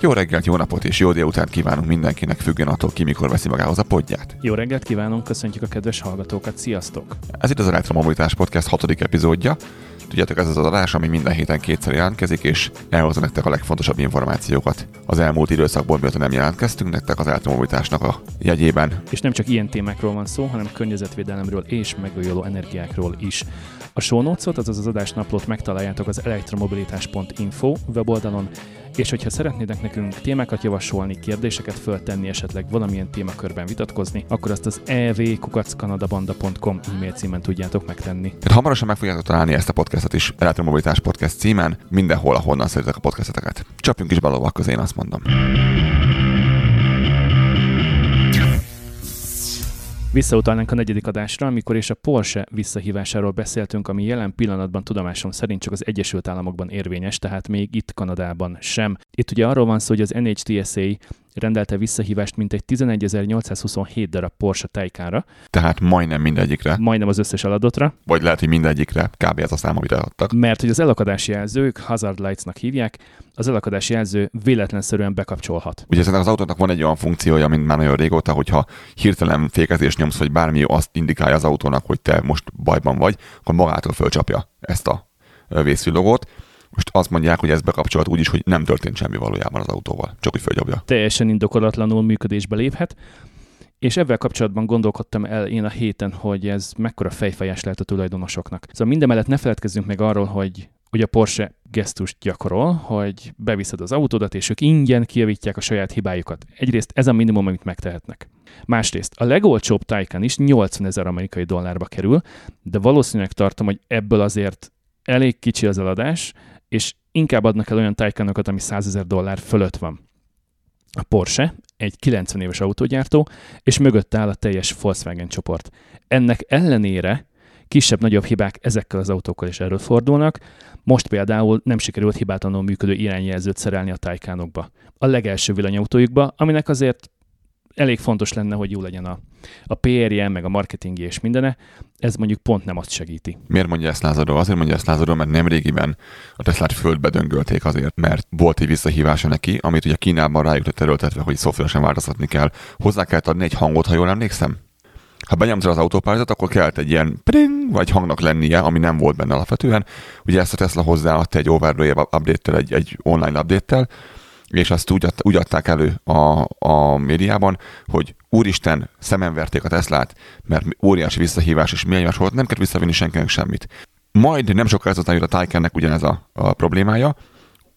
Jó reggelt, jó napot és jó délután kívánunk mindenkinek, függően attól ki mikor veszi magához a podját. Jó reggelt kívánunk, köszöntjük a kedves hallgatókat, sziasztok! Ez itt az Elektromobilitás Podcast hatodik epizódja. Tudjátok, ez az az adás, ami minden héten kétszer jelentkezik, és elhozza nektek a legfontosabb információkat. Az elmúlt időszakból, mióta nem jelentkeztünk nektek az elektromobilitásnak a jegyében. És nem csak ilyen témákról van szó, hanem környezetvédelemről és megújuló energiákról is. A show notes-ot, azaz az adásnaplót megtaláljátok az elektromobilitás.info weboldalon, és hogyha szeretnétek nekünk témákat javasolni, kérdéseket föltenni, esetleg valamilyen témakörben vitatkozni, akkor azt az evkukackanadabanda.com e-mail címen tudjátok megtenni. Tehát hamarosan meg fogjátok találni ezt a podcastot is Elektromobilitás Podcast címen, mindenhol, ahonnan szeretitek a podcasteteket. Csapjunk is be a közé, én azt mondom. Visszautalnánk a negyedik adásra, amikor és a Porsche visszahívásáról beszéltünk, ami jelen pillanatban tudomásom szerint csak az Egyesült Államokban érvényes, tehát még itt Kanadában sem. Itt ugye arról van szó, hogy az NHTSA rendelte visszahívást mintegy 11.827 darab Porsche Taycanra. Tehát majdnem mindegyikre. Majdnem az összes eladotra. Vagy lehet, hogy mindegyikre, kb. ez a szám, amit eladtak. Mert hogy az elakadási jelzők Hazard Lights-nak hívják, az elakadási jelző véletlenszerűen bekapcsolhat. Ugye ezen az autónak van egy olyan funkciója, mint már nagyon régóta, hogyha hirtelen fékezés nyomsz, vagy bármi azt indikálja az autónak, hogy te most bajban vagy, akkor magától fölcsapja ezt a vészvillogót most azt mondják, hogy ez bekapcsolt úgy is, hogy nem történt semmi valójában az autóval, csak hogy földobja. Teljesen indokolatlanul működésbe léphet. És ebben kapcsolatban gondolkodtam el én a héten, hogy ez mekkora fejfájás lehet a tulajdonosoknak. Szóval mindemellett ne feledkezzünk meg arról, hogy hogy a Porsche gesztust gyakorol, hogy beviszed az autódat, és ők ingyen kijavítják a saját hibájukat. Egyrészt ez a minimum, amit megtehetnek. Másrészt a legolcsóbb Taycan is 80 ezer amerikai dollárba kerül, de valószínűleg tartom, hogy ebből azért elég kicsi az eladás, és inkább adnak el olyan Taycanokat, ami 100 ezer dollár fölött van. A Porsche egy 90 éves autógyártó, és mögött áll a teljes Volkswagen csoport. Ennek ellenére kisebb-nagyobb hibák ezekkel az autókkal is előfordulnak. Most például nem sikerült hibátlanul működő irányjelzőt szerelni a Taycanokba. A legelső villanyautójukba, aminek azért elég fontos lenne, hogy jó legyen a, a PR-je, meg a marketingje és mindene, ez mondjuk pont nem azt segíti. Miért mondja ezt Lázadó? Azért mondja ezt Lázadó, mert nemrégiben a Teslát földbe döngölték azért, mert volt egy visszahívása neki, amit ugye Kínában rájuk lett erőltetve, hogy szoftveresen változtatni kell. Hozzá kell adni egy hangot, ha jól emlékszem? Ha benyomtad az autópályázat, akkor kellett egy ilyen pring, vagy hangnak lennie, ami nem volt benne alapvetően. Ugye ezt a Tesla hozzáadta egy over update-tel, egy, egy online update-tel, és azt úgy, úgy adták elő a, a médiában, hogy úristen, szemen verték a Teslát, mert óriási visszahívás és milyen volt, nem kell visszavinni senkinek semmit. Majd nem sokkal ezután jött a Taycannek ugyanez a, a problémája,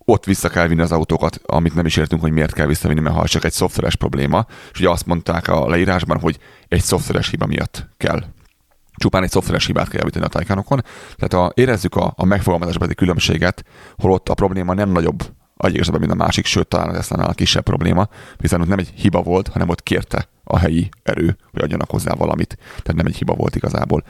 ott vissza kell vinni az autókat, amit nem is értünk, hogy miért kell visszavinni, mert ha csak egy szoftveres probléma, és ugye azt mondták a leírásban, hogy egy szoftveres hiba miatt kell csupán egy szoftveres hibát kell javítani a Taycanokon. Tehát a, érezzük a, a megfogalmazásbeli különbséget, holott a probléma nem nagyobb a mint a másik, sőt talán ez lenne a kisebb probléma, hiszen ott nem egy hiba volt, hanem ott kérte a helyi erő, hogy adjanak hozzá valamit. Tehát nem egy hiba volt igazából.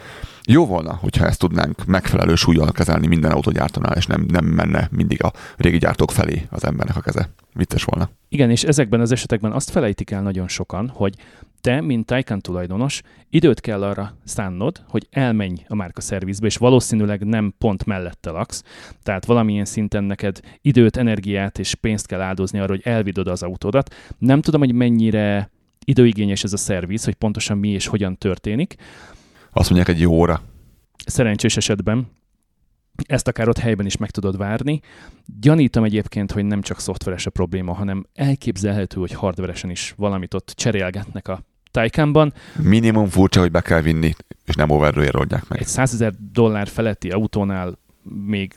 Jó volna, hogyha ezt tudnánk megfelelő súlyjal kezelni minden autógyártónál, és nem, nem menne mindig a régi gyártók felé az embernek a keze. Vicces volna. Igen, és ezekben az esetekben azt felejtik el nagyon sokan, hogy te, mint Taycan tulajdonos, időt kell arra szánnod, hogy elmenj a márka szervizbe, és valószínűleg nem pont mellette laksz, tehát valamilyen szinten neked időt, energiát és pénzt kell áldozni arra, hogy elvidod az autódat. Nem tudom, hogy mennyire időigényes ez a szerviz, hogy pontosan mi és hogyan történik. Azt mondják egy jó óra. Szerencsés esetben ezt akár ott helyben is meg tudod várni. Gyanítom egyébként, hogy nem csak szoftveres a probléma, hanem elképzelhető, hogy hardveresen is valamit ott cserélgetnek a Taycanban. Minimum furcsa, hogy be kell vinni, és nem overrőért oldják meg. Egy 100 ezer dollár feletti autónál még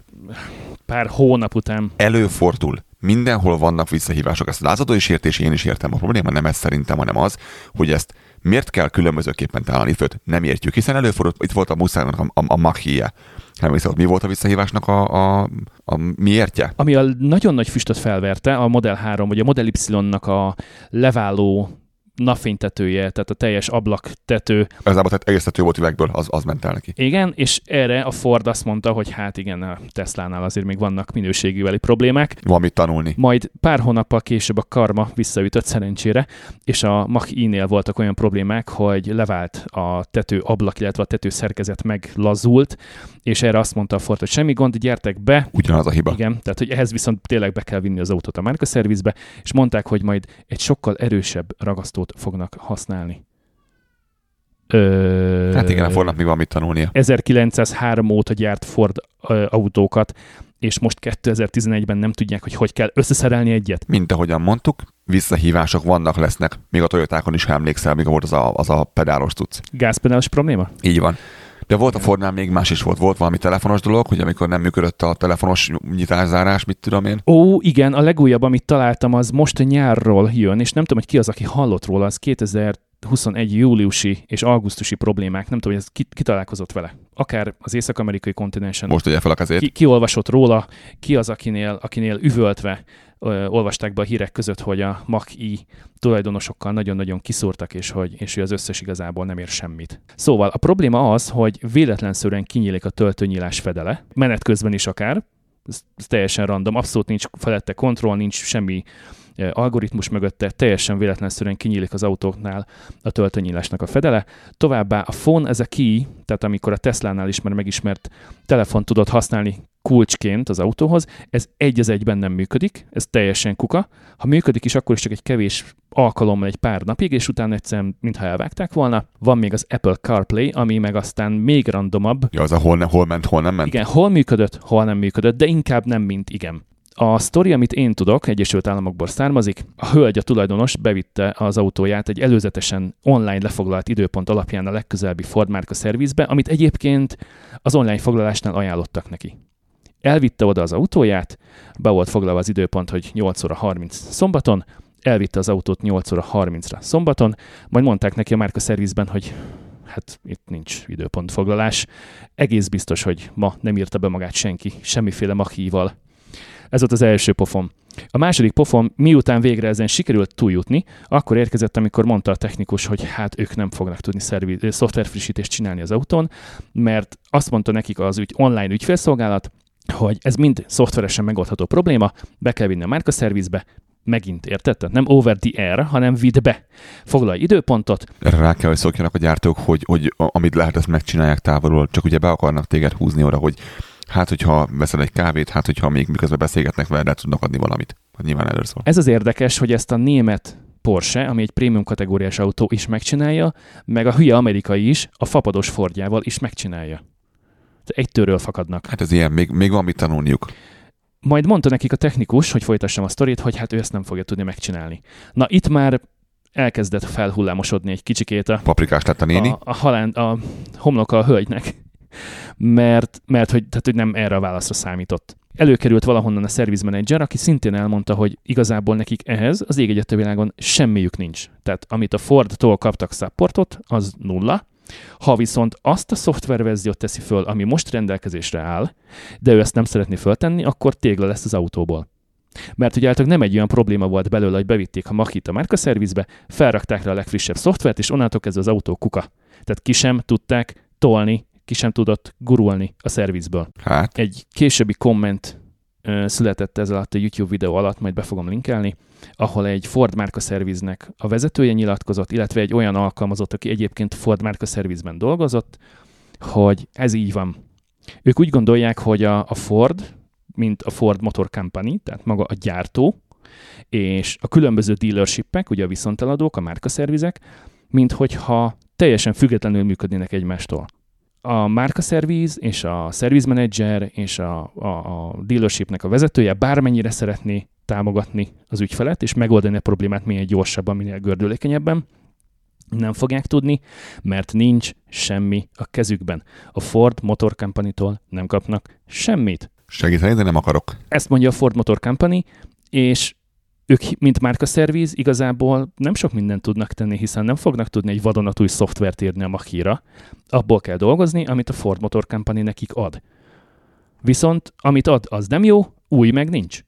pár hónap után. Előfordul. Mindenhol vannak visszahívások. Ezt lázadó is ért, és én is értem. A probléma nem ez szerintem, hanem az, hogy ezt miért kell különbözőképpen találni főt, nem értjük, hiszen előfordult, itt volt a Mustangnak a, a, a Machie, Emlékszel, mi volt a visszahívásnak a, a, a miértje? Ami a nagyon nagy füstöt felverte, a Model 3, vagy a Model Y-nak a leváló napfénytetője, tehát a teljes ablaktető. Igazából tehát egész tető volt üvegből, az, az ment el neki. Igen, és erre a Ford azt mondta, hogy hát igen, a Teslánál azért még vannak minőségűveli problémák. Van mit tanulni. Majd pár hónappal később a karma visszaütött szerencsére, és a Mach I-nél voltak olyan problémák, hogy levált a tető ablak, illetve a tető szerkezet meglazult, és erre azt mondta a Ford, hogy semmi gond, gyertek be. Ugyanaz a hiba. Igen, tehát hogy ehhez viszont tényleg be kell vinni az autót a márkaszervizbe, és mondták, hogy majd egy sokkal erősebb ragasztót fognak használni. Ö... Hát igen, a Fordnak még van mit tanulnia. 1903 óta gyárt Ford ö, autókat, és most 2011-ben nem tudják, hogy hogy kell összeszerelni egyet. Mint ahogyan mondtuk, visszahívások vannak, lesznek. Még a Toyotákon is ha emlékszel, még volt az a, az a pedálos tudsz. Gázpedálos probléma? Így van. De volt a Fordnál még más is volt. Volt valami telefonos dolog, hogy amikor nem működött a telefonos nyitászárás, mit tudom én. Ó, igen, a legújabb, amit találtam, az most nyárról jön, és nem tudom, hogy ki az, aki hallott róla, az 2021 júliusi és augusztusi problémák, nem tudom, hogy ez ki, ki találkozott vele. Akár az észak-amerikai kontinensen. Most ugye fel a kezét. Ki, ki olvasott róla, ki az, akinél, akinél üvöltve ö, olvasták be a hírek között, hogy a Mach-I tulajdonosokkal nagyon-nagyon kiszúrtak, és hogy, és hogy az összes igazából nem ér semmit. Szóval a probléma az, hogy véletlenszerűen kinyílik a töltőnyílás fedele, menet közben is akár, ez, teljesen random, abszolút nincs felette kontroll, nincs semmi algoritmus mögötte, teljesen véletlenszerűen kinyílik az autóknál a töltőnyílásnak a fedele. Továbbá a phone ez a key, tehát amikor a Teslánál is már megismert telefon tudod használni kulcsként az autóhoz, ez egy az egyben nem működik, ez teljesen kuka. Ha működik is, akkor is csak egy kevés alkalommal egy pár napig, és utána egyszerűen mintha elvágták volna. Van még az Apple CarPlay, ami meg aztán még randomabb. Ja, az a hol, ne, hol ment, hol nem ment. Igen, hol működött, hol nem működött, de inkább nem, mint igen. A sztori, amit én tudok, Egyesült Államokból származik, a hölgy, a tulajdonos bevitte az autóját egy előzetesen online lefoglalt időpont alapján a legközelebbi Ford márka szervizbe, amit egyébként az online foglalásnál ajánlottak neki. Elvitte oda az autóját, be volt foglalva az időpont, hogy 8 óra 30 szombaton, elvitte az autót 8 óra 30-ra szombaton, majd mondták neki a márka szervizben, hogy hát itt nincs időpontfoglalás. Egész biztos, hogy ma nem írta be magát senki, semmiféle machíval. Ez volt az első pofon. A második pofon, miután végre ezen sikerült túljutni, akkor érkezett, amikor mondta a technikus, hogy hát ők nem fognak tudni szervi- szoftverfrissítést csinálni az autón, mert azt mondta nekik az ügy, online ügyfélszolgálat, hogy ez mind szoftveresen megoldható probléma, be kell vinni a márkaszervizbe, megint érted? Nem over the air, hanem vidd be. Foglalj időpontot. Rá kell, hogy szokjanak a gyártók, hogy, hogy amit lehet, ezt megcsinálják távolról, csak ugye be akarnak téged húzni oda, hogy hát, hogyha veszel egy kávét, hát, hogyha még miközben beszélgetnek veled, el tudnak adni valamit. Hát nyilván erről szól. Ez az érdekes, hogy ezt a német Porsche, ami egy prémium kategóriás autó is megcsinálja, meg a hülye amerikai is a fapados Fordjával is megcsinálja. Egy tőről fakadnak. Hát ez ilyen, még, még van mit tanulniuk. Majd mondta nekik a technikus, hogy folytassam a sztorit, hogy hát ő ezt nem fogja tudni megcsinálni. Na itt már elkezdett felhullámosodni egy kicsikét a, Paprikás lett a néni. a, a, halán, a homloka a hölgynek, mert, mert hogy, tehát, hogy nem erre a válaszra számított. Előkerült valahonnan a szervizmenedzser, aki szintén elmondta, hogy igazából nekik ehhez az ég egyet világon semmiük nincs. Tehát amit a Fordtól kaptak supportot, az nulla. Ha viszont azt a szoftververziót teszi föl, ami most rendelkezésre áll, de ő ezt nem szeretné föltenni, akkor tégla lesz az autóból. Mert ugye általában nem egy olyan probléma volt belőle, hogy bevitték a Machit a márkaszervizbe, felrakták rá a legfrissebb szoftvert, és onnantól kezdve az autó kuka. Tehát ki sem tudták tolni, ki sem tudott gurulni a szervizből. Hát, Egy későbbi komment ö, született ez alatt a YouTube videó alatt, majd be fogom linkelni, ahol egy Ford márka szerviznek a vezetője nyilatkozott, illetve egy olyan alkalmazott, aki egyébként Ford márka szervizben dolgozott, hogy ez így van. Ők úgy gondolják, hogy a, a Ford, mint a Ford Motor Company, tehát maga a gyártó, és a különböző dealershipek, ugye a viszonteladók, a márkaszervizek, mint hogyha teljesen függetlenül működnének egymástól a márkaszerviz és a szervizmenedzser és a, a, a dealershipnek a vezetője bármennyire szeretné támogatni az ügyfelet, és megoldani a problémát minél gyorsabban, minél gördülékenyebben, nem fogják tudni, mert nincs semmi a kezükben. A Ford Motor Company-tól nem kapnak semmit. segíteni, de nem akarok. Ezt mondja a Ford Motor Company, és ők, mint márkaszerviz, igazából nem sok mindent tudnak tenni, hiszen nem fognak tudni egy vadonatúj szoftvert írni a Machira. Abból kell dolgozni, amit a Ford Motor Company nekik ad. Viszont amit ad, az nem jó, új meg nincs.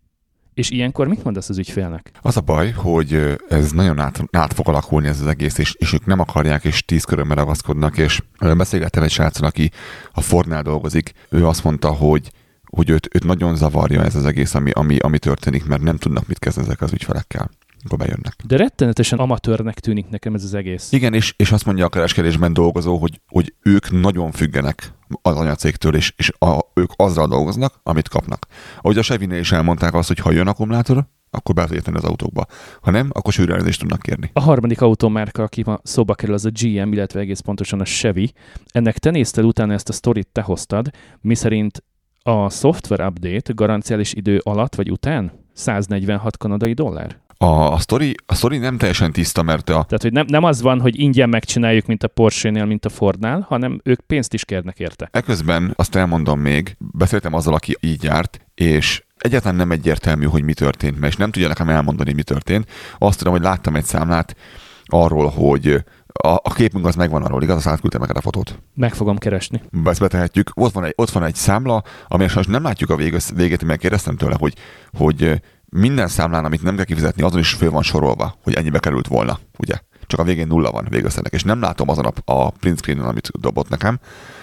És ilyenkor mit mondasz az ügyfélnek? Az a baj, hogy ez nagyon át, át fog alakulni ez az egész, és, és ők nem akarják, és tíz körömmel ragaszkodnak, és beszélgettem egy srácon, aki a Fordnál dolgozik, ő azt mondta, hogy hogy őt, őt nagyon zavarja ez az egész, ami, ami, ami történik, mert nem tudnak mit kezdeni ezek az ügyfelekkel akkor bejönnek. De rettenetesen amatőrnek tűnik nekem ez az egész. Igen, és, és azt mondja a kereskedésben dolgozó, hogy, hogy ők nagyon függenek az anyacégtől, és, és a, ők azzal dolgoznak, amit kapnak. Ahogy a Chevynél is elmondták azt, hogy ha jön akkumulátor, akkor be az autókba. Ha nem, akkor sűrűelezést tudnak kérni. A harmadik automárka, aki ma szóba kerül, az a GM, illetve egész pontosan a Chevy. Ennek te nézted utána ezt a sztorit, te hoztad, miszerint a software update garanciális idő alatt vagy után 146 kanadai dollár? A, a, story, a story nem teljesen tiszta, mert a... Tehát, hogy nem, nem az van, hogy ingyen megcsináljuk, mint a Porsche-nél, mint a Fordnál, hanem ők pénzt is kérnek érte. Eközben azt elmondom még, beszéltem azzal, aki így járt, és egyáltalán nem egyértelmű, hogy mi történt, mert és nem tudja nekem elmondani, mi történt. Azt tudom, hogy láttam egy számlát arról, hogy a, a képünk az megvan arról, igaz? Azt átküldtem neked a fotót. Meg fogom keresni. Ezt betehetjük. Ott van egy, ott van egy számla, ami most nem látjuk a végös, végét, mert kérdeztem tőle, hogy, hogy minden számlán, amit nem kell kifizetni, azon is föl van sorolva, hogy ennyibe került volna, ugye? Csak a végén nulla van végösszenek, és nem látom azon a, a print screen amit dobott nekem,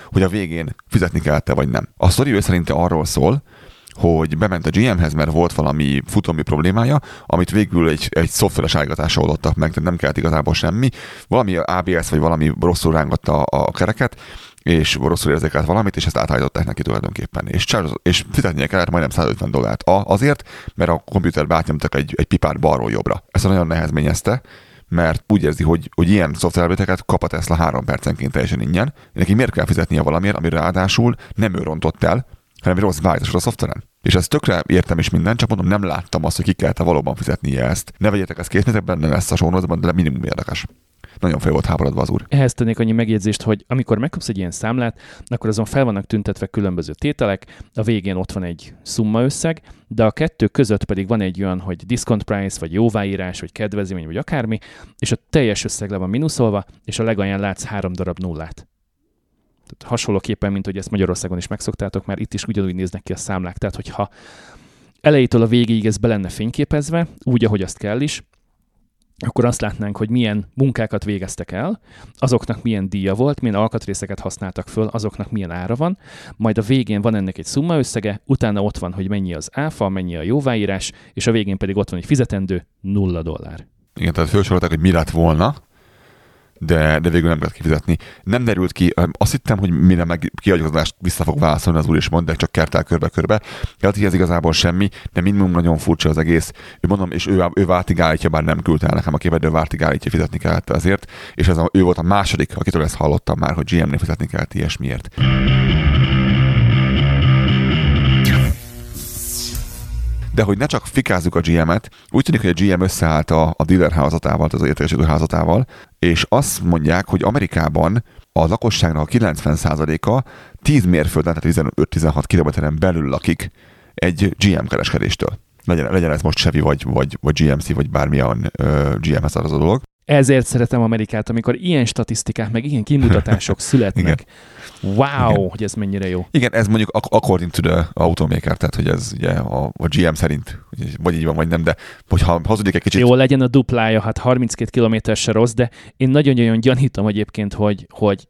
hogy a végén fizetni kellett vagy nem. A sztori ő szerint arról szól, hogy bement a GM-hez, mert volt valami futómi problémája, amit végül egy, egy szoftveres állítatása oldottak meg, tehát nem kellett igazából semmi. Valami ABS vagy valami rosszul rángatta a kereket, és rosszul érzékelt valamit, és ezt átállították neki tulajdonképpen. És, és fizetnie kellett majdnem 150 dollárt azért, mert a komputerbe átnyomtak egy, egy pipát balról jobbra. Ezt nagyon nehezményezte, mert úgy érzi, hogy, hogy ilyen szoftverbetéket kap a Tesla három percenként teljesen ingyen. Neki miért kell fizetnie valamiért, amire ráadásul nem ő rontott el, hanem egy rossz beállítás a szoftveren. És ezt tökre értem is minden, csak mondom, nem láttam azt, hogy ki kellett valóban fizetnie ezt. Ne vegyetek ezt két benne lesz a sónozban, de minimum érdekes nagyon fel volt háborodva az úr. Ehhez tennék annyi megjegyzést, hogy amikor megkapsz egy ilyen számlát, akkor azon fel vannak tüntetve különböző tételek, a végén ott van egy szumma összeg, de a kettő között pedig van egy olyan, hogy discount price, vagy jóváírás, vagy kedvezmény, vagy akármi, és a teljes összeg le van mínuszolva, és a legalján látsz három darab nullát. Tehát hasonlóképpen, mint hogy ezt Magyarországon is megszoktátok, mert itt is ugyanúgy néznek ki a számlák. Tehát, hogyha elejétől a végéig ez be lenne fényképezve, úgy, ahogy azt kell is, akkor azt látnánk, hogy milyen munkákat végeztek el, azoknak milyen díja volt, milyen alkatrészeket használtak föl, azoknak milyen ára van, majd a végén van ennek egy szumma összege, utána ott van, hogy mennyi az áfa, mennyi a jóváírás, és a végén pedig ott van egy fizetendő nulla dollár. Igen, tehát felsorolták, hogy mi lett volna, de, de végül nem lehet kifizetni. Nem derült ki, azt hittem, hogy mire meg kiadózást vissza fog válaszolni az úr is mond, de csak kertel körbe-körbe. Tehát ez igazából semmi, de minimum nagyon furcsa az egész. Ő mondom, és ő, ő vártigálítja, bár nem küldte el nekem a képet, de vártigálítja, fizetni kellett ezért. És ez a, ő volt a második, akitől ezt hallottam már, hogy GM-nél fizetni kellett ilyesmiért. De hogy ne csak fikázzuk a GM-et, úgy tűnik, hogy a GM összeállt a, a dealer házatával, az értékesítő házatával, és azt mondják, hogy Amerikában a lakosságnak a 90%-a 10 mérfölden, tehát 15-16 kilométeren belül lakik egy GM kereskedéstől. Legyen, legyen ez most Chevy, vagy, vagy, vagy GMC, vagy bármilyen GM-hez az a dolog. Ezért szeretem Amerikát, amikor ilyen statisztikák, meg ilyen kimutatások születnek. Igen. Wow, Igen. hogy ez mennyire jó. Igen, ez mondjuk according to the automaker, tehát hogy ez ugye a, a GM szerint, vagy így van, vagy nem, de hogyha hazudik egy kicsit... Jó, legyen a duplája, hát 32 km se rossz, de én nagyon-nagyon gyanítom egyébként, hogy, hogy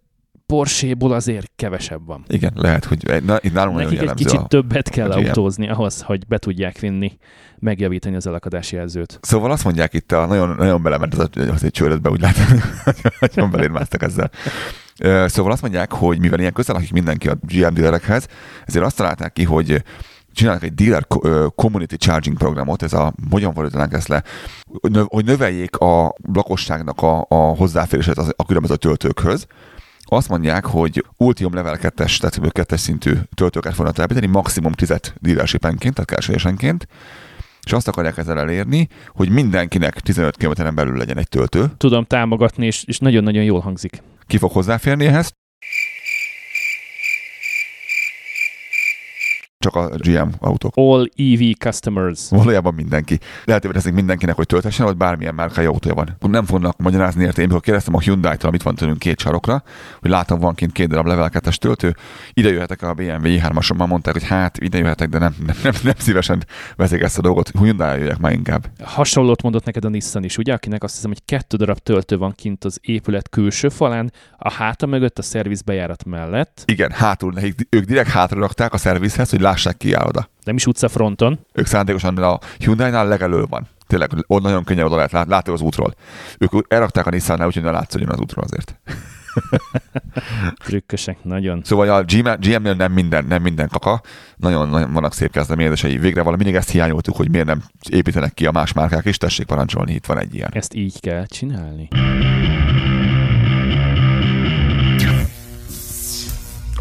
Porsche-ból azért kevesebb van. Igen, lehet, hogy na, itt nálunk Nekik egy kicsit a, többet kell a autózni ahhoz, hogy be tudják vinni, megjavítani az elakadási jelzőt. Szóval azt mondják itt, a, nagyon, nagyon belement az az egy csőrödbe, úgy látom, nagyon belérmáztak ezzel. Szóval azt mondják, hogy mivel ilyen közel akik mindenki a GM dealerekhez, ezért azt találták ki, hogy csinálnak egy dealer community charging programot, ez a, hogyan fordítanánk ezt le, hogy növeljék a lakosságnak a, a hozzáférését a különböző töltőkhöz, azt mondják, hogy Ultium Level 2-es, tehát 2 szintű töltőket fognak telepíteni, maximum 10 dealershipenként, tehát kereskedésenként, és azt akarják ezzel elérni, hogy mindenkinek 15 km belül legyen egy töltő. Tudom támogatni, és, és nagyon-nagyon jól hangzik. Ki fog hozzáférni ehhez? Csak a GM autók. All EV customers. Valójában mindenki. Lehet, hogy mindenkinek, hogy tölthessen, vagy bármilyen márkai autója van. Nem fognak magyarázni érte. Én amikor kérdeztem a Hyundai-tól, amit van tőlünk két sarokra, hogy látom, van kint két darab level 2 töltő, ide jöhetek a BMW i3-asommal, mondták, hogy hát ide jöhetek, de nem, nem, nem, nem szívesen veszik ezt a dolgot. Hyundai jöjjek már inkább. Hasonlót mondott neked a Nissan is, ugye, akinek azt hiszem, hogy kettő darab töltő van kint az épület külső falán, a háta mögött a szervizbejárat mellett. Igen, hátul, ők direkt hátra rakták a szervizhez, hogy lássák ki oda. Nem is utcafronton. Ők szándékosan a Hyundai-nál legelő van. Tényleg, ott nagyon könnyen oda lehet lát, látni az útról. Ők elrakták a Nissan-nál, úgyhogy ne látszódjon az útról azért. Trükkösek, nagyon. Szóval a GM-nél nem minden, nem minden kaka. Nagyon, nagyon vannak szép kezdeményezései. Végre valami mindig ezt hiányoltuk, hogy miért nem építenek ki a más márkák, és tessék parancsolni, itt van egy ilyen. Ezt így kell csinálni.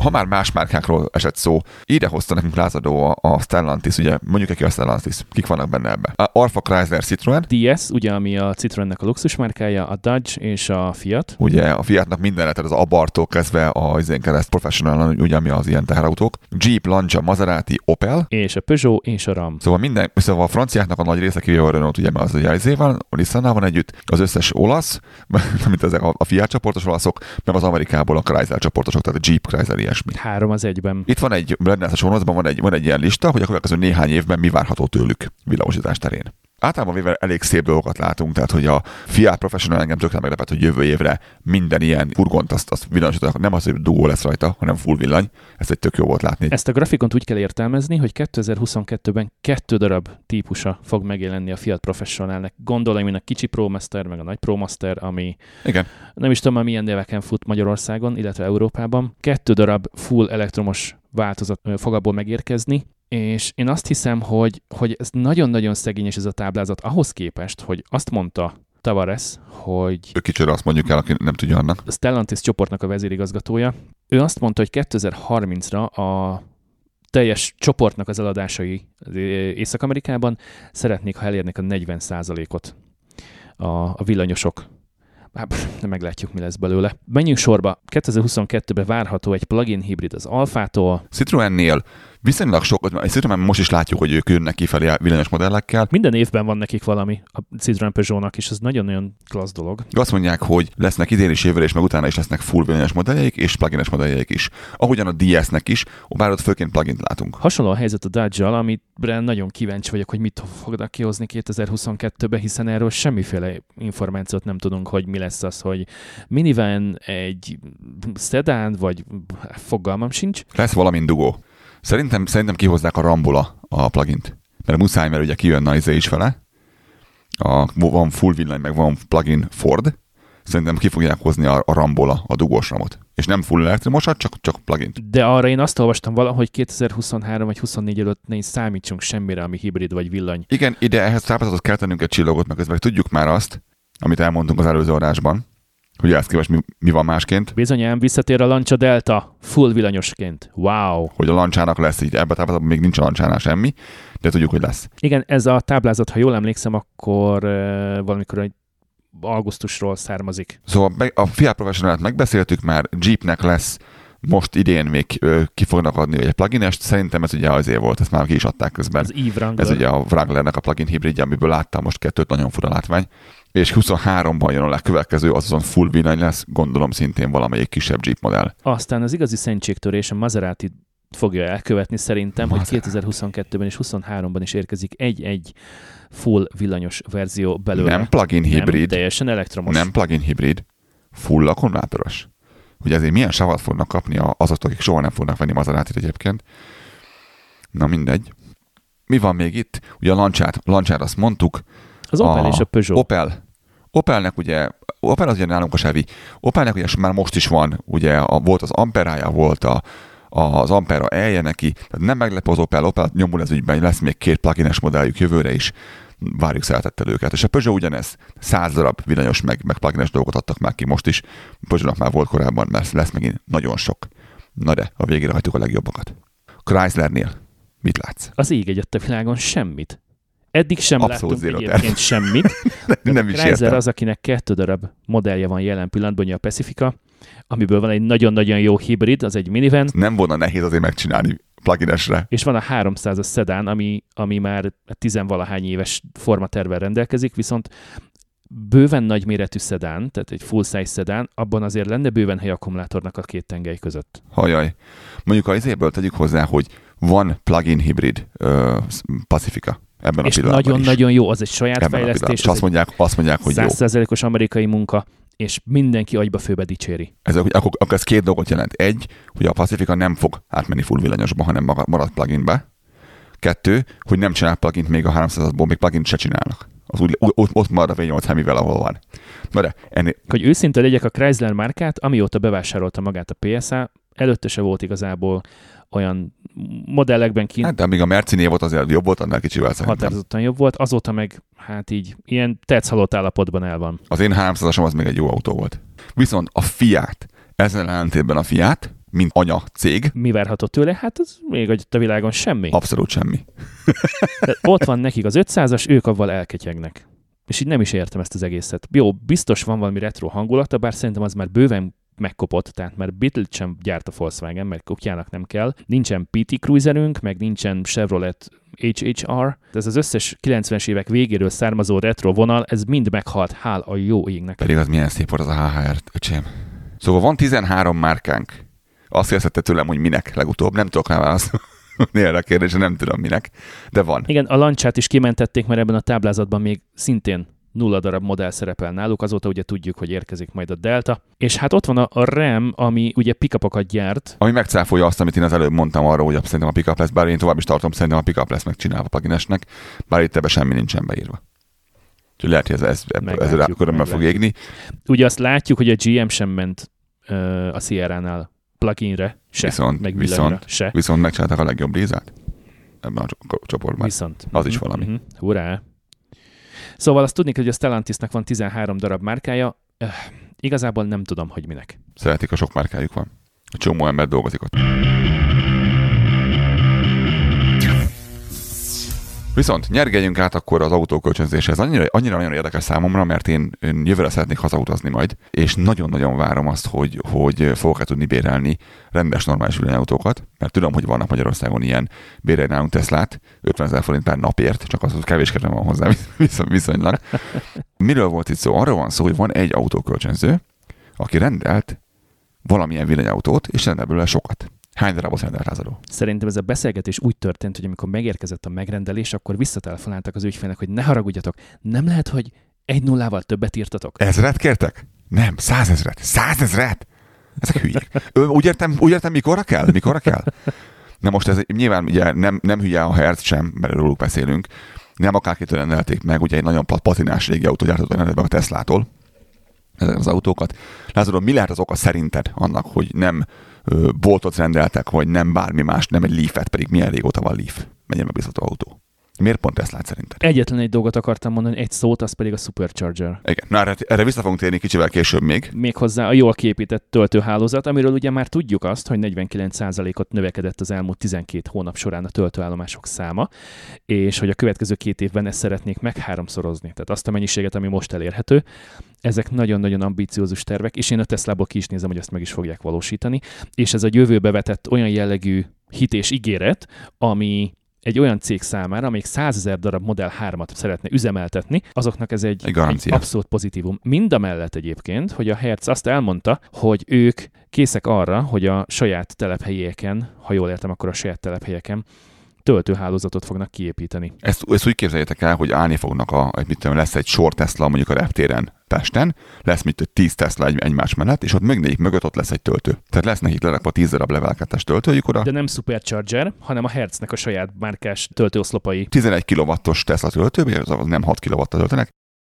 Ha már más márkákról esett szó, ide hozta nekünk lázadó a, a Stellantis, ugye mondjuk neki a Stellantis, kik vannak benne ebbe? A Alfa Chrysler Citroen. DS, ugye ami a Citroennek a luxusmárkája, a Dodge és a Fiat. Ugye a Fiatnak minden, tehát az Abartól kezdve a izén kereszt Professional, ugye ami az ilyen teherautók. Jeep, Lancia, Maserati, Opel. És a Peugeot és a Ram. Szóval minden, szóval a franciáknak a nagy része kivéve a Renault, ugye mert az ugye izével, a nissan van együtt, az összes olasz, mint ezek a, a Fiat csoportos olaszok, meg az Amerikából a Chrysler csoportosok, tehát a Jeep, Chrysler, ilyesmi. Három az egyben. Itt van egy, benne a van egy, van egy ilyen lista, hogy a következő néhány évben mi várható tőlük villamosítás terén általában véve elég szép dolgokat látunk, tehát hogy a Fiat Professional engem tökre meglepett, hogy jövő évre minden ilyen furgont azt, azt villanyosodanak, nem az, hogy dugó lesz rajta, hanem full villany. Ez egy tök jó volt látni. Ezt a grafikont úgy kell értelmezni, hogy 2022-ben kettő darab típusa fog megjelenni a Fiat Professionalnek. Gondolom, mint a kicsi ProMaster, meg a nagy ProMaster, ami Igen. nem is tudom, milyen neveken fut Magyarországon, illetve Európában. Kettő darab full elektromos változat fog abból megérkezni, és én azt hiszem, hogy, hogy ez nagyon-nagyon szegényes ez a táblázat ahhoz képest, hogy azt mondta Tavares, hogy... Ő kicsőre azt mondjuk el, aki nem tudja annak. A Stellantis csoportnak a vezérigazgatója. Ő azt mondta, hogy 2030-ra a teljes csoportnak az eladásai Észak-Amerikában szeretnék, ha elérnék a 40%-ot a, a villanyosok hát, nem meglátjuk, mi lesz belőle. Menjünk sorba. 2022-ben várható egy plug-in hibrid az Alfától. Citroennél viszonylag sok, szerintem most is látjuk, hogy ők jönnek kifelé villanyos modellekkel. Minden évben van nekik valami a Citroen Peugeot-nak, és ez nagyon-nagyon klassz dolog. Azt mondják, hogy lesznek idén is jövőre, és meg utána is lesznek full villanyos modelljeik, és plugines modelljeik is. Ahogyan a DS-nek is, bár ott főként plugin látunk. Hasonló a helyzet a Dodge-al, amire nagyon kíváncsi vagyok, hogy mit fognak kihozni 2022-ben, hiszen erről semmiféle információt nem tudunk, hogy mi lesz az, hogy minivan, egy sedán, vagy fogalmam sincs. Lesz valami dugó. Szerintem, szerintem kihozzák a Rambola a plugint. Mert muszáj, mert ugye kijön a izé is vele. A, van full villany, meg van plugin Ford. Szerintem ki fogják hozni a, a Rambola, a dugós ramot. És nem full elektromosat, csak, csak plugin. De arra én azt olvastam valahogy 2023 vagy 24 előtt ne számítsunk semmire, ami hibrid vagy villany. Igen, ide ehhez táplázatot kell tennünk egy csillagot, meg közben tudjuk már azt, amit elmondtunk az előző adásban, hogy ezt képest mi, mi van másként. Bizonyám visszatér a Lancia Delta full villanyosként. Wow! Hogy a lancsának lesz így, ebbe a még nincs a lancsánál semmi, de tudjuk, hogy lesz. Igen, ez a táblázat, ha jól emlékszem, akkor uh, valamikor egy augusztusról származik. Szóval a Fiat Professional-t megbeszéltük már, Jeepnek lesz most idén még ki fognak adni egy pluginest, szerintem ez ugye azért volt, ezt már ki is adták közben. Az Wrangler. Ez ugye a Wranglernek a plugin hibridje, amiből láttam most kettőt, nagyon fura látvány és 23-ban jön a legkövetkező, azon full villany lesz, gondolom szintén valamelyik kisebb Jeep modell. Aztán az igazi szentségtörés a Maserati fogja elkövetni szerintem, Maserati. hogy 2022-ben és 23-ban is érkezik egy-egy full villanyos verzió belőle. Nem plug-in hibrid. Nem, teljesen elektromos. Nem plug-in hibrid, full akkumulátoros. Ugye ezért milyen savat fognak kapni azok, akik soha nem fognak venni Maserati egyébként. Na mindegy. Mi van még itt? Ugye a lancsát, lancsát azt mondtuk, az Opel a és a Peugeot. Opel. Opelnek ugye, Opel az ugye nálunk a Chevy. Opelnek ugye már most is van, ugye a, volt az Amperája, volt a, az Ampera elje neki, tehát nem meglepő az Opel, Opel nyomul ez ügyben, lesz még két plugines modelljük jövőre is, várjuk szeretettel őket. És a Peugeot ugyanez, száz darab villanyos meg, meg plugines dolgot adtak már ki most is, Peugeotnak már volt korábban, mert lesz megint nagyon sok. Na de, a végére hagytuk a legjobbakat. Chryslernél mit látsz? Az ég egyet a világon semmit. Eddig sem Abszolút láttunk egyébként semmit. nem is Chrysler az, akinek kettő darab modellje van jelen pillanatban, a Pacifica, amiből van egy nagyon-nagyon jó hibrid, az egy minivan, Nem volna nehéz azért megcsinálni pluginesre. és van a 300-as szedán, ami, ami már tizenvalahány éves formatervel rendelkezik, viszont bőven nagyméretű szedán, tehát egy full size szedán, abban azért lenne bőven hely akkumulátornak a két tengely között. Hajaj. Mondjuk a izéből tegyük hozzá, hogy van plug-in hibrid uh, Pacifica ebben és a pillanatban nagyon-nagyon jó, az egy saját Ebben fejlesztés, És azt az mondják, azt mondják, hogy jó. százszerzelékos amerikai munka, és mindenki agyba főbe dicséri. Ez, akkor, akkor ez két dolgot jelent. Egy, hogy a Pacifica nem fog átmenni full villanyosba, hanem maga- marad pluginbe. Kettő, hogy nem csinál plugint még a 300-ból, még plugint se csinálnak. Az úgy, ott, ott marad a V8 Hemivel, ahol van. Na de, ennél, Hogy őszinte legyek a Chrysler márkát, amióta bevásárolta magát a PSA, előtte se volt igazából olyan modellekben kint hát de amíg a Merciné volt, azért jobb volt, annál kicsivel szerintem. határozottan jobb volt, azóta meg hát így ilyen tetszhalott állapotban el van. Az én 300-asom az még egy jó autó volt. Viszont a Fiat, ezen ellentétben a Fiat, mint anya cég, Mi várható tőle? Hát az még ott a világon semmi. abszolút semmi. Tehát ott van nekik az 500-as, ők avval elketyegnek. És így nem is értem ezt az egészet. Jó, biztos van valami retro hangulata, bár szerintem az már bőven megkopott, tehát már beetle sem gyárt a Volkswagen, mert kokjának nem kell. Nincsen PT Cruiserünk, meg nincsen Chevrolet HHR. Ez az összes 90-es évek végéről származó retro vonal, ez mind meghalt, hál a jó égnek. Pedig az milyen szép volt az a HHR, öcsém. Szóval van 13 márkánk. Azt kérdezte tőlem, hogy minek legutóbb. Nem tudok rá válaszolni erre a kérdésre, nem tudom minek. De van. Igen, a lancsát is kimentették, mert ebben a táblázatban még szintén nulla darab modell szerepel náluk, azóta ugye tudjuk, hogy érkezik majd a Delta. És hát ott van a, a RAM, ami ugye pickupokat gyárt, Ami megcáfolja azt, amit én az előbb mondtam arról, hogy szerintem a pickup lesz, bár én tovább is tartom, szerintem a pickup lesz megcsinálva pluginesnek, bár itt ebbe semmi nincsen beírva. Úgyhogy lehet, hogy ez, ez, ez, ez örömmel fog égni. Ugye azt látjuk, hogy a GM sem ment ö, a Sierra-nál pluginre, se, Viszont- meg viszont- se. Viszont megcsinálták a legjobb brízát ebben a cso- csoportban. Viszont. Az is Mhm, valami. mhm. Hurrá! Szóval azt tudni, hogy a Stellantisnak van 13 darab márkája, Öh, igazából nem tudom, hogy minek. Szeretik, a sok márkájuk van. A csomó ember dolgozik ott. Viszont nyergeljünk át akkor az autókölcsönzéshez. Annyira, annyira nagyon érdekes számomra, mert én, én jövőre szeretnék hazautazni majd, és nagyon-nagyon várom azt, hogy, hogy fogok-e tudni bérelni rendes, normális villanyautókat, mert tudom, hogy vannak Magyarországon ilyen bérelni nálunk Teslát, 50 ezer forint per napért, csak az, hogy kevés kedvem van hozzá viszony- viszonylag. Miről volt itt szó? Arról van szó, hogy van egy autókölcsönző, aki rendelt valamilyen villanyautót, és rendel belőle sokat. Hány darabot rendelt lázadó? Szerintem ez a beszélgetés úgy történt, hogy amikor megérkezett a megrendelés, akkor visszatelefonáltak az ügyfélnek, hogy ne haragudjatok, nem lehet, hogy egy nullával többet írtatok? Ezret kértek? Nem, százezret. Százezret? Ezek hülyék. Ö, Úgy értem, úgy értem, mikorra kell? Mikorra kell? Na most ez nyilván ugye nem, nem hülye a Hertz sem, mert róluk beszélünk. Nem akárkitől rendelték meg, ugye egy nagyon pat- patinás régi autógyártót rendeltek meg a Teslától ezek az autókat. Lázadó, mi lehet az oka szerinted annak, hogy nem boltot rendeltek, vagy nem bármi más, nem egy Leaf-et, pedig milyen régóta van Leaf? Mennyire megbízható autó? Miért pont Teslát szerinted? Egyetlen egy dolgot akartam mondani, egy szót, az pedig a Supercharger. Igen, na erre, erre vissza fogunk térni kicsivel később még. Méghozzá a jól képített töltőhálózat, amiről ugye már tudjuk azt, hogy 49%-ot növekedett az elmúlt 12 hónap során a töltőállomások száma, és hogy a következő két évben ezt szeretnék meg háromszorozni. Tehát azt a mennyiséget, ami most elérhető. Ezek nagyon-nagyon ambiciózus tervek, és én a Teslából ki is nézem, hogy ezt meg is fogják valósítani. És ez a jövőbe vetett olyan jellegű hit és ígéret, ami egy olyan cég számára, amelyik 100 ezer darab Model 3-at szeretne üzemeltetni, azoknak ez egy, Egy abszolút pozitívum. Mind a mellett egyébként, hogy a Hertz azt elmondta, hogy ők készek arra, hogy a saját telephelyeken, ha jól értem, akkor a saját telephelyeken töltőhálózatot fognak kiépíteni. Ezt, ezt úgy képzeljétek el, hogy állni fognak, a, mit tudom, lesz egy sor Tesla mondjuk a reptéren Pesten, lesz mit 10 Tesla egy, egymás mellett, és ott még mögött ott lesz egy töltő. Tehát lesz nekik lerakva 10 darab level 2-es töltőjük oda, De nem Supercharger, hanem a Hertznek a saját márkás töltőoszlopai. 11 kW-os Tesla töltő, az az nem 6 kw töltenek,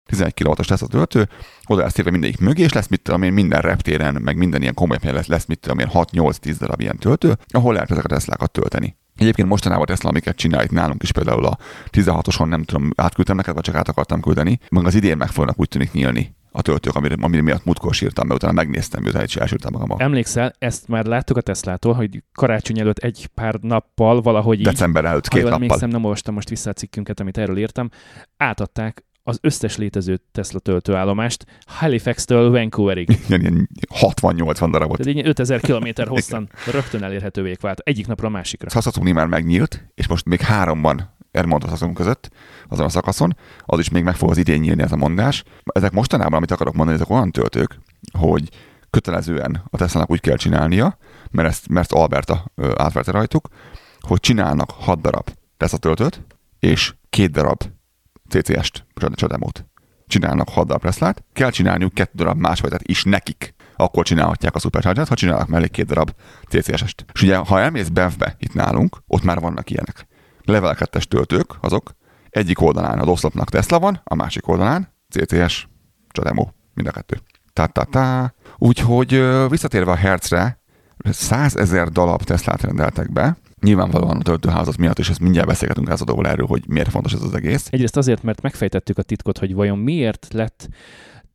11 kW-os Tesla töltő, oda lesz téve mindegyik mögé, és lesz mit tudom én, minden reptéren, meg minden ilyen komoly helyen lesz, lesz mit tudom én, 6-8-10 darab ilyen töltő, ahol lehet ezeket a Teslákat tölteni. Egyébként mostanában Tesla, amiket csinál itt nálunk is, például a 16-oson nem tudom, átküldtem neked, vagy csak át akartam küldeni, meg az idén meg fognak úgy tűnik nyílni a töltők, amire, amire miatt múltkor sírtam, mert utána megnéztem, miután egy elsírtam magam Emlékszel, ezt már láttuk a Teslától, hogy karácsony előtt egy pár nappal valahogy így december előtt ha két nappal. emlékszem, nem olvastam most vissza a cikkünket, amit erről írtam, átadták az összes létező Tesla töltőállomást Halifax-től Vancouverig. Ilyen, ilyen 60-80 darabot. Tehát így 5000 km hosszan rögtön elérhetővé vált. Egyik napra a másikra. Saskatchewan már megnyílt, és most még háromban Edmonton Saskatchewan között, azon a szakaszon, az is még meg fog az idén nyílni ez a mondás. Ezek mostanában, amit akarok mondani, ezek olyan töltők, hogy kötelezően a Tesla-nak úgy kell csinálnia, mert ezt, mert Alberta átverte rajtuk, hogy csinálnak 6 darab Tesla töltőt, és két darab CCS-t, csademót. Csinálnak 6 darab Teslát, kell csinálniuk kettő darab másfajtát is nekik. Akkor csinálhatják a Supercharger-t, ha csinálnak mellé két darab CCS-est. És ugye, ha elmész Benfbe itt nálunk, ott már vannak ilyenek. Level 2-es töltők, azok egyik oldalán a doszlopnak Tesla van, a másik oldalán CCS, Csademo, mind a kettő. Ta-ta-ta. Úgyhogy visszatérve a Hertzre, 100 ezer darab Teslát rendeltek be, nyilvánvalóan a töltőházat miatt, és ezt mindjárt beszélgetünk házadóval erről, hogy miért fontos ez az egész. Egyrészt azért, mert megfejtettük a titkot, hogy vajon miért lett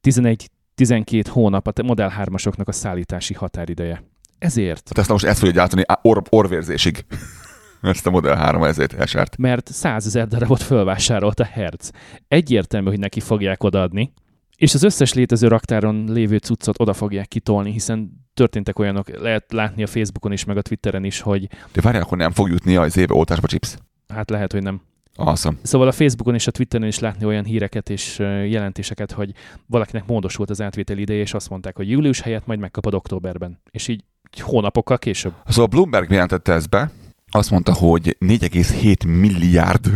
11-12 hónap a Model 3-asoknak a szállítási határideje. Ezért. A Tesla most ezt fogja gyártani or, orvérzésig. ezt a Model 3 ezért esert. mert 100 ezer darabot fölvásárolt a Hertz. Egyértelmű, hogy neki fogják odaadni, és az összes létező raktáron lévő cuccot oda fogják kitolni, hiszen történtek olyanok, lehet látni a Facebookon is, meg a Twitteren is, hogy De várjál, akkor nem fog jutni az éve oltásba chips. hát lehet, hogy nem. Awesome. Szóval a Facebookon és a Twitteren is látni olyan híreket és jelentéseket, hogy valakinek módosult az átvétel ideje, és azt mondták, hogy július helyett majd megkapod októberben. És így hónapokkal később. Szóval Bloomberg jelentette ezt be, azt mondta, hogy 4,7 milliárd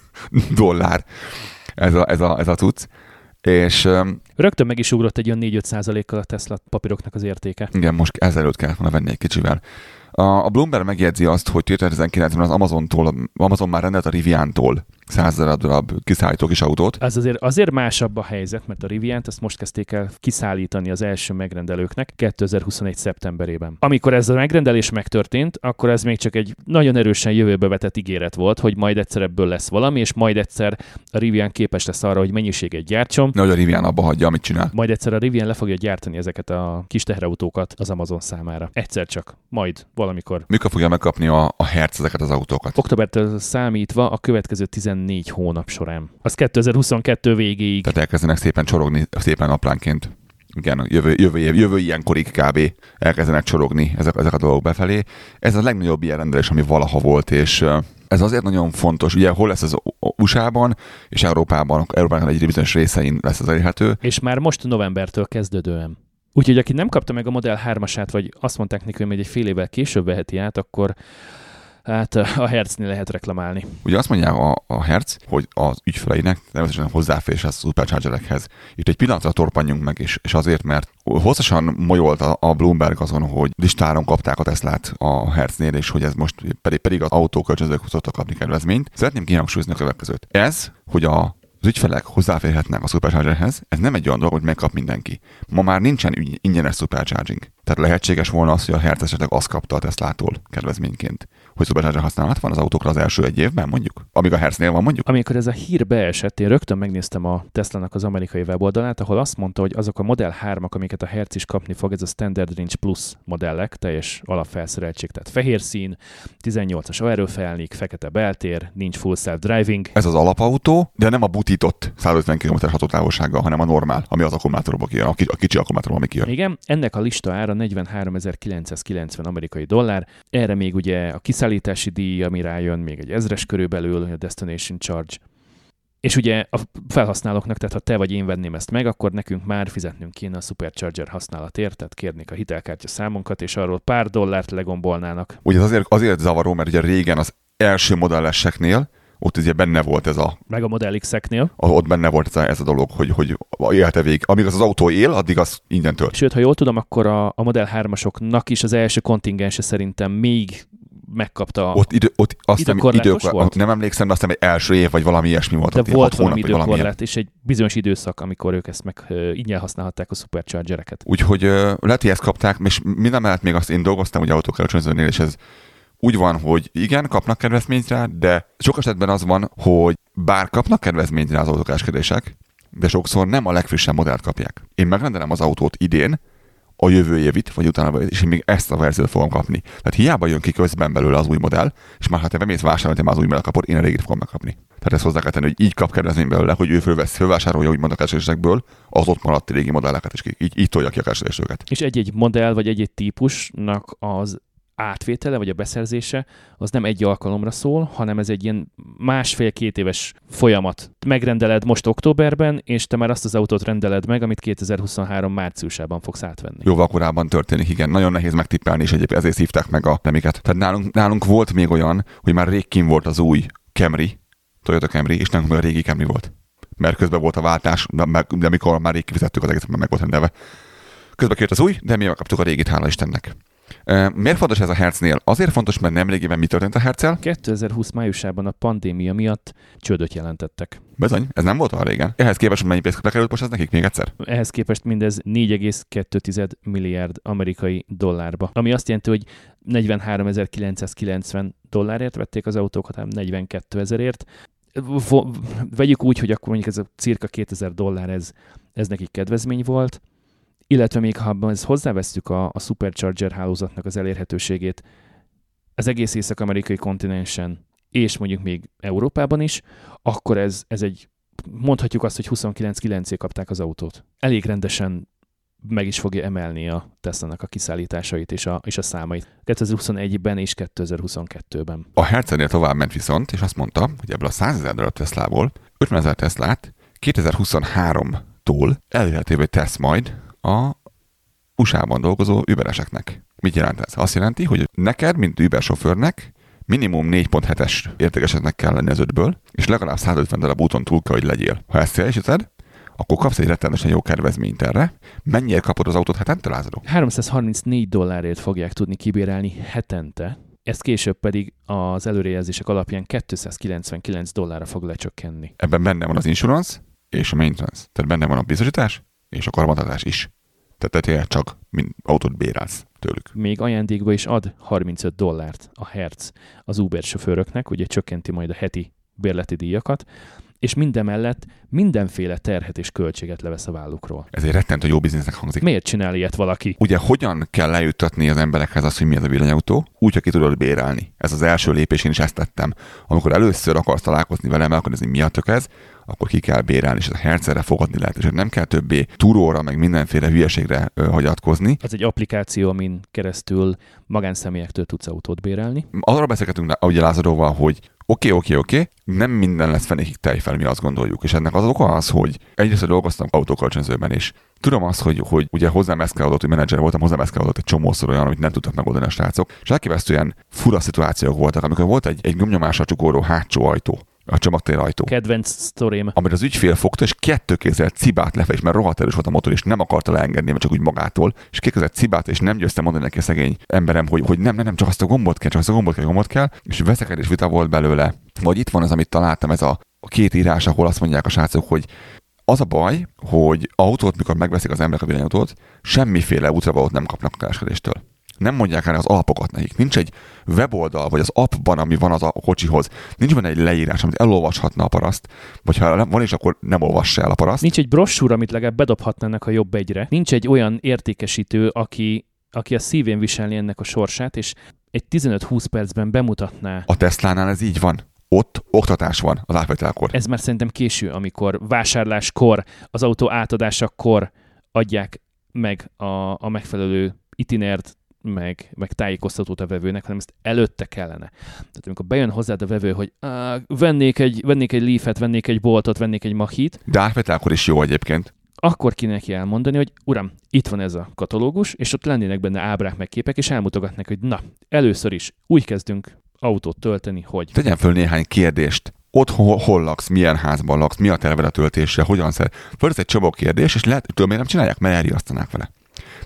dollár ez a, ez a, ez a cucc, és Rögtön meg is ugrott egy olyan 4-5 százalékkal a Tesla papíroknak az értéke. igen, most ezelőtt kellett volna venni egy kicsivel. A, a Bloomberg megjegyzi azt, hogy 2019-ben az Amazontól, Amazon már rendelt a Riviantól 100 darab, kiszállító kis autót. Ez azért, azért másabb a helyzet, mert a Riviant ezt most kezdték el kiszállítani az első megrendelőknek 2021. szeptemberében. Amikor ez a megrendelés megtörtént, akkor ez még csak egy nagyon erősen jövőbe vetett ígéret volt, hogy majd egyszer ebből lesz valami, és majd egyszer a Rivian képes lesz arra, hogy mennyiséget gyártson, Nehogy a Rivian abba hagyja, amit csinál. majd egyszer a Rivian le fogja gyártani ezeket a kis teherautókat az Amazon számára. Egyszer csak, majd valamikor. Mikor fogja megkapni a, a Hertz ezeket az autókat? Októbertől számítva a következő 14 hónap során. Az 2022 végéig. Tehát elkezdenek szépen csorogni, szépen apránként. Igen, jövő, jövő, év, jövő ilyenkorig kb. elkezdenek csorogni ezek, ezek a dolgok befelé. Ez a legnagyobb ilyen rendelés, ami valaha volt, és ez azért nagyon fontos. Ugye hol lesz ez USA-ban és Európában, Európának egy bizonyos részein lesz ez elérhető. És már most novembertől kezdődően. Úgyhogy aki nem kapta meg a Model 3-asát, vagy azt mondták neki, hogy egy fél évvel később veheti át, akkor hát a Hertznél lehet reklamálni. Ugye azt mondják a, a Hertz, hogy az ügyfeleinek nevezetesen hozzáférés a superchargerekhez. Itt egy pillanatra torpanjunk meg, és, és azért, mert hosszasan molyolt a, a Bloomberg azon, hogy listáron kapták a Teslát a Hertznél, és hogy ez most pedig, pedig az autókölcsönzők szoktak kapni kedvezményt. Szeretném kihangsúlyozni a következőt. Ez, hogy a az ügyfelek hozzáférhetnek a superchargerhez, ez nem egy olyan dolog, hogy megkap mindenki. Ma már nincsen ügy- ingyenes supercharging. Tehát lehetséges volna az, hogy a Hertz esetleg azt kapta a Teslától kedvezményként, hogy supercharger használat van az autókra az első egy évben, mondjuk? Amíg a Hertznél van, mondjuk? Amikor ez a hír beesett, én rögtön megnéztem a Tesla-nak az amerikai weboldalát, ahol azt mondta, hogy azok a Model 3-ak, amiket a Hertz is kapni fog, ez a Standard Range Plus modellek, teljes alapfelszereltség, tehát fehér szín, 18-as aerofelnik, fekete beltér, nincs full self-driving, Ez az alapautó, de nem a butított 150 km hatótávolsággal, hanem a normál, ami az akkumulátorból kijön, a, ki- a kicsi akkumulátorból, ami kijön. Igen, ennek a lista ára 43.990 amerikai dollár. Erre még ugye a kiszállítási díj, ami rájön, még egy ezres körülbelül, a Destination Charge. És ugye a felhasználóknak, tehát ha te vagy én venném ezt meg, akkor nekünk már fizetnünk kéne a Supercharger használatért, tehát kérnék a hitelkártya számunkat, és arról pár dollárt legombolnának. Ugye ez azért, azért zavaró, mert ugye régen az első modelleseknél ott ugye benne volt ez a, Meg a Model X-eknél. ott benne volt ez a, ez a dolog, hogy, hogy élte végig. Amíg az, az autó él, addig az ingyen tölt. Sőt, ha jól tudom, akkor a, a Model 3-asoknak is az első kontingense szerintem még megkapta Ott, idő, ott azt Időkorlátos idők, volt? nem emlékszem, de azt hiszem, egy első év, vagy valami ilyesmi volt. De ott, volt hónap, valami ilyen. időkorlát, és egy bizonyos időszak, amikor ők ezt meg ingyen használhatták a superchargereket. Úgyhogy lehet, hogy ezt kapták, és minden mellett még azt én dolgoztam ugye autókölcsönzőnél, és ez úgy van, hogy igen, kapnak kedvezményt rá, de sok esetben az van, hogy bár kapnak kedvezményt rá az autókereskedések, de sokszor nem a legfrissebb modellt kapják. Én megrendelem az autót idén, a jövő évit, vagy utána, és én még ezt a verziót fogom kapni. Tehát hiába jön ki közben belőle az új modell, és már ha te bemész vásárolni, te már az új modell kapod, én a régit fogom megkapni. Tehát ezt hozzá kell tenni, hogy így kap kedvezmény belőle, hogy ő fölvesz, fölvásárolja úgymond a keresésekből az ott maradt régi modelleket, és így, így tolja ki a kereséseket. És egy-egy modell vagy egy-egy típusnak az átvétele vagy a beszerzése az nem egy alkalomra szól, hanem ez egy ilyen másfél-két éves folyamat. Megrendeled most októberben, és te már azt az autót rendeled meg, amit 2023 márciusában fogsz átvenni. Jóval korábban történik, igen. Nagyon nehéz megtippelni, és egyébként ezért szívták meg a nemiket. Tehát nálunk, nálunk volt még olyan, hogy már rég volt az új Camry, Toyota Camry, és nem a régi Camry volt. Mert közben volt a váltás, de, de mikor már rég kifizettük az egészet, meg volt rendelve. Közben kért az új, de mi megkaptuk a régit, hála Istennek. Miért fontos ez a Hertznél? Azért fontos, mert nemrégiben mi történt a Hertzel? 2020 májusában a pandémia miatt csődöt jelentettek. Bizony, ez nem volt olyan régen. Ehhez képest mennyi pénzbe került most ez nekik még egyszer? Ehhez képest mindez 4,2 milliárd amerikai dollárba. Ami azt jelenti, hogy 43.990 dollárért vették az autókat, hanem 42 ezerért. Vegyük úgy, hogy akkor mondjuk ez a cirka 2000 dollár, ez, ez nekik kedvezmény volt illetve még ha ezt hozzávesztük a, a Supercharger hálózatnak az elérhetőségét az egész észak-amerikai kontinensen, és mondjuk még Európában is, akkor ez, ez egy, mondhatjuk azt, hogy 29 9 kapták az autót. Elég rendesen meg is fogja emelni a Tesla-nak a kiszállításait és a, és a számait 2021-ben és 2022-ben. A Hercenél tovább ment viszont, és azt mondta, hogy ebből a 100 ezer darab Teslából 50 ezer Teslát 2023-tól elérhetővé tesz majd a USA-ban dolgozó übereseknek. Mit jelent ez? Azt jelenti, hogy neked, mint Uber sofőrnek, minimum 4.7-es értékesetnek kell lenni az ötből, és legalább 150 darab úton túl kell, hogy legyél. Ha ezt teljesíted, akkor kapsz egy rettenetesen jó kedvezményt erre. Mennyire kapod az autót hetente, Lázadó? 334 dollárért fogják tudni kibérelni hetente, ezt később pedig az előrejelzések alapján 299 dollárra fog lecsökkenni. Ebben benne van az insurance és a maintenance. Tehát benne van a biztosítás és a karbantartás is. Tehát tényleg csak mint autót bérelsz tőlük. Még ajándékba is ad 35 dollárt a Hertz az Uber sofőröknek, ugye csökkenti majd a heti bérleti díjakat, és mindemellett mindenféle terhet és költséget levesz a vállukról. Ez egy rettentő jó biznisznek hangzik. Miért csinál ilyet valaki? Ugye hogyan kell lejuttatni az emberekhez azt, hogy mi ez a villanyautó? Úgy, ki tudod bérelni. Ez az első lépés, én is ezt tettem. Amikor először akarsz találkozni velem, akkor ez mi a tök ez, akkor ki kell bérelni, és a hercerre fogadni lehet, és nem kell többé túróra, meg mindenféle hülyeségre ö, hagyatkozni. Ez egy applikáció, amin keresztül magánszemélyektől tudsz autót bérelni. Arra beszélgetünk ugye Lázaróval, hogy oké, oké, oké, nem minden lesz fenékig tejfel, mi azt gondoljuk. És ennek az oka az, hogy egyrészt dolgoztam autókölcsönzőben is. Tudom azt, hogy, hogy ugye hozzám eszkálódott, hogy menedzser voltam, hozzám eszkálódott egy csomószor olyan, amit nem tudtak megoldani a srácok. És elképesztően fura szituációk voltak, amikor volt egy, egy gomnyomásra csukóró hátsó ajtó a csomagtérajtó. Kedvenc sztorém. Amit az ügyfél fogta, és kettő kézzel cibát lefe, és mert rohadt erős volt a motor, és nem akarta leengedni, mert csak úgy magától, és kékezett cibát, és nem győzte mondani neki a szegény emberem, hogy, hogy nem, nem, nem, csak azt a gombot kell, csak azt a gombot kell, gombot kell, és veszekedés vita volt belőle. Vagy itt van az, amit találtam, ez a, a két írás, ahol azt mondják a srácok, hogy az a baj, hogy autót, mikor megveszik az emberek a villanyautót, semmiféle útravalót nem kapnak a kereskedéstől nem mondják el az alapokat nekik. Nincs egy weboldal, vagy az appban, ami van az a kocsihoz. Nincs benne egy leírás, amit elolvashatna a paraszt, vagy ha van is, akkor nem olvassa el a paraszt. Nincs egy brossúr, amit legalább bedobhatnának a jobb egyre. Nincs egy olyan értékesítő, aki, aki a szívén viselni ennek a sorsát, és egy 15-20 percben bemutatná. A Teslánál ez így van ott oktatás van az átvételkor. Ez már szerintem késő, amikor vásárláskor, az autó átadásakor adják meg a, a megfelelő itinert, meg, meg tájékoztatót a vevőnek, hanem ezt előtte kellene. Tehát amikor bejön hozzád a vevő, hogy á, vennék egy, vennék egy leafet, vennék egy boltot, vennék egy machit. De akkor is jó egyébként. Akkor ki neki elmondani, hogy uram, itt van ez a katalógus, és ott lennének benne ábrák meg képek, és elmutogatnak, hogy na, először is úgy kezdünk autót tölteni, hogy... Tegyen föl néhány kérdést. Ott hol, hol laksz, milyen házban laksz, mi a terved a töltésre, hogyan szer. Földet egy csomó kérdés, és lehet, hogy nem csinálják, mert elriasztanák vele.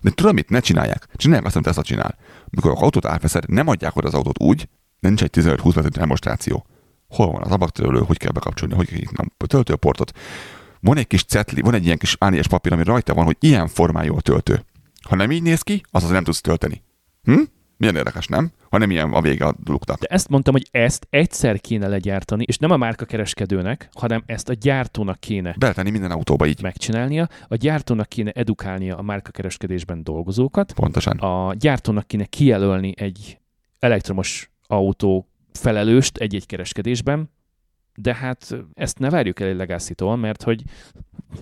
De tudom mit, ne csinálják. Csinálják azt, amit Tesla csinál. Mikor az autót átveszed, nem adják oda az autót úgy, nincs egy 15-20 perc demonstráció. Hol van az abaktörölő, hogy kell bekapcsolni, hogy kell a töltőportot. Van egy kis cetli, van egy ilyen kis ánies papír, ami rajta van, hogy ilyen formájú a töltő. Ha nem így néz ki, az nem tudsz tölteni. Hm? Milyen érdekes, nem? Hanem ilyen a vége a dolognak. De ezt mondtam, hogy ezt egyszer kéne legyártani, és nem a márka kereskedőnek, hanem ezt a gyártónak kéne Beletenni minden autóba így. megcsinálnia. A gyártónak kéne edukálnia a márka kereskedésben dolgozókat, Pontosan. a gyártónak kéne kijelölni egy elektromos autó felelőst egy-egy kereskedésben, de hát ezt ne várjuk el egy legacy mert hogy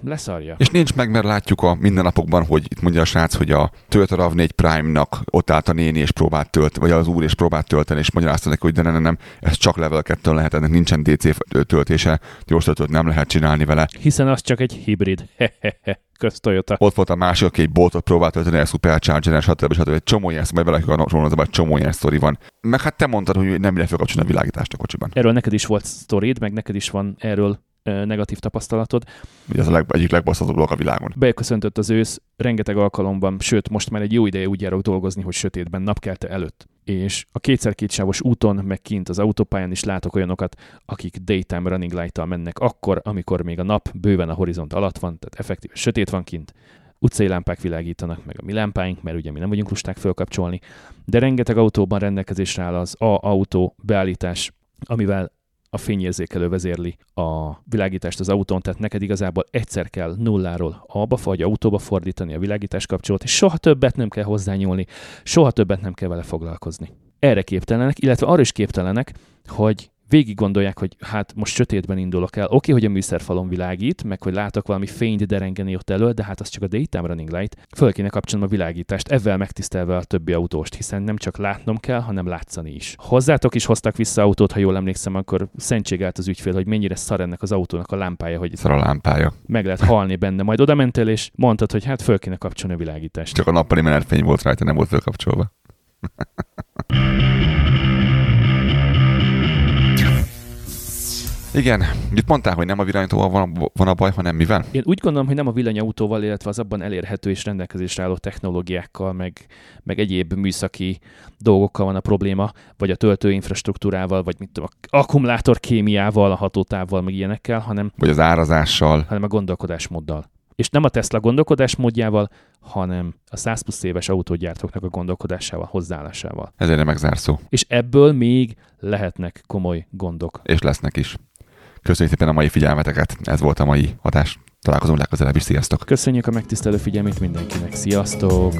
leszarja. És nincs meg, mert látjuk a mindennapokban, hogy itt mondja a srác, hogy a Toyota RAV4 Prime-nak ott állt a néni és próbált tölteni, vagy az úr és próbált tölteni, és magyarázta neki, hogy de nem, nem, nem, ez csak level 2 lehet, ennek nincsen DC töltése, gyors töltőt nem lehet csinálni vele. Hiszen az csak egy hibrid. Kösz Toyota. Ott volt a másik, aki egy boltot próbált tölteni, egy supercharger stb. stb. Egy csomó ilyen, majd valaki a sorozatban egy csomó ilyen sztori van. Meg hát te mondtad, hogy nem ide felkapcsolni a világítást a kocsiban. Erről neked is volt sztorid, meg neked is van erről negatív tapasztalatod. Ugye ez a leg, egyik legbasszatóbb dolog a világon. Beköszöntött az ősz, rengeteg alkalomban, sőt, most már egy jó ideje úgy járok dolgozni, hogy sötétben, napkelte előtt. És a kétszer kétsávos úton, meg kint az autópályán is látok olyanokat, akik daytime running light mennek akkor, amikor még a nap bőven a horizont alatt van, tehát effektív sötét van kint. Utcai lámpák világítanak, meg a mi lámpáink, mert ugye mi nem vagyunk lusták fölkapcsolni, de rengeteg autóban rendelkezésre áll az A-autó beállítás, amivel a fényérzékelő vezérli a világítást az autón, tehát neked igazából egyszer kell nulláról A-ba vagy autóba fordítani a világítás kapcsolót, és soha többet nem kell hozzányúlni, soha többet nem kell vele foglalkozni. Erre képtelenek, illetve arra is képtelenek, hogy végig gondolják, hogy hát most sötétben indulok el. Oké, hogy a műszerfalon világít, meg hogy látok valami fényt derengeni ott elő, de hát az csak a daytime running light. Föl kéne kapcsolnom a világítást, ezzel megtisztelve a többi autóst, hiszen nem csak látnom kell, hanem látszani is. Hozzátok is hoztak vissza autót, ha jól emlékszem, akkor szentségelt az ügyfél, hogy mennyire szar ennek az autónak a lámpája, hogy Szar a lámpája. meg lehet halni benne. Majd oda mentél, és mondtad, hogy hát föl kéne kapcsolni a világítást. Csak a nappali menetfény volt rajta, nem volt felkapcsolva. Igen, itt mondták, hogy nem a villanytóval van, van a baj, hanem mivel? Én úgy gondolom, hogy nem a villanyautóval, illetve az abban elérhető és rendelkezésre álló technológiákkal, meg, meg egyéb műszaki dolgokkal van a probléma, vagy a töltőinfrastruktúrával, vagy mit tudom, a akkumulátor kémiával, a hatótávval, meg ilyenekkel, hanem, Vagy az árazással. hanem a gondolkodásmóddal. És nem a Tesla gondolkodásmódjával, hanem a 100 plusz éves autógyártóknak a gondolkodásával, hozzáállásával. Ez egy remek zárszó. És ebből még lehetnek komoly gondok. És lesznek is. Köszönjük szépen a mai figyelmeteket. Ez volt a mai adás. Találkozunk legközelebb is. Sziasztok! Köszönjük a megtisztelő figyelmét mindenkinek. Sziasztok!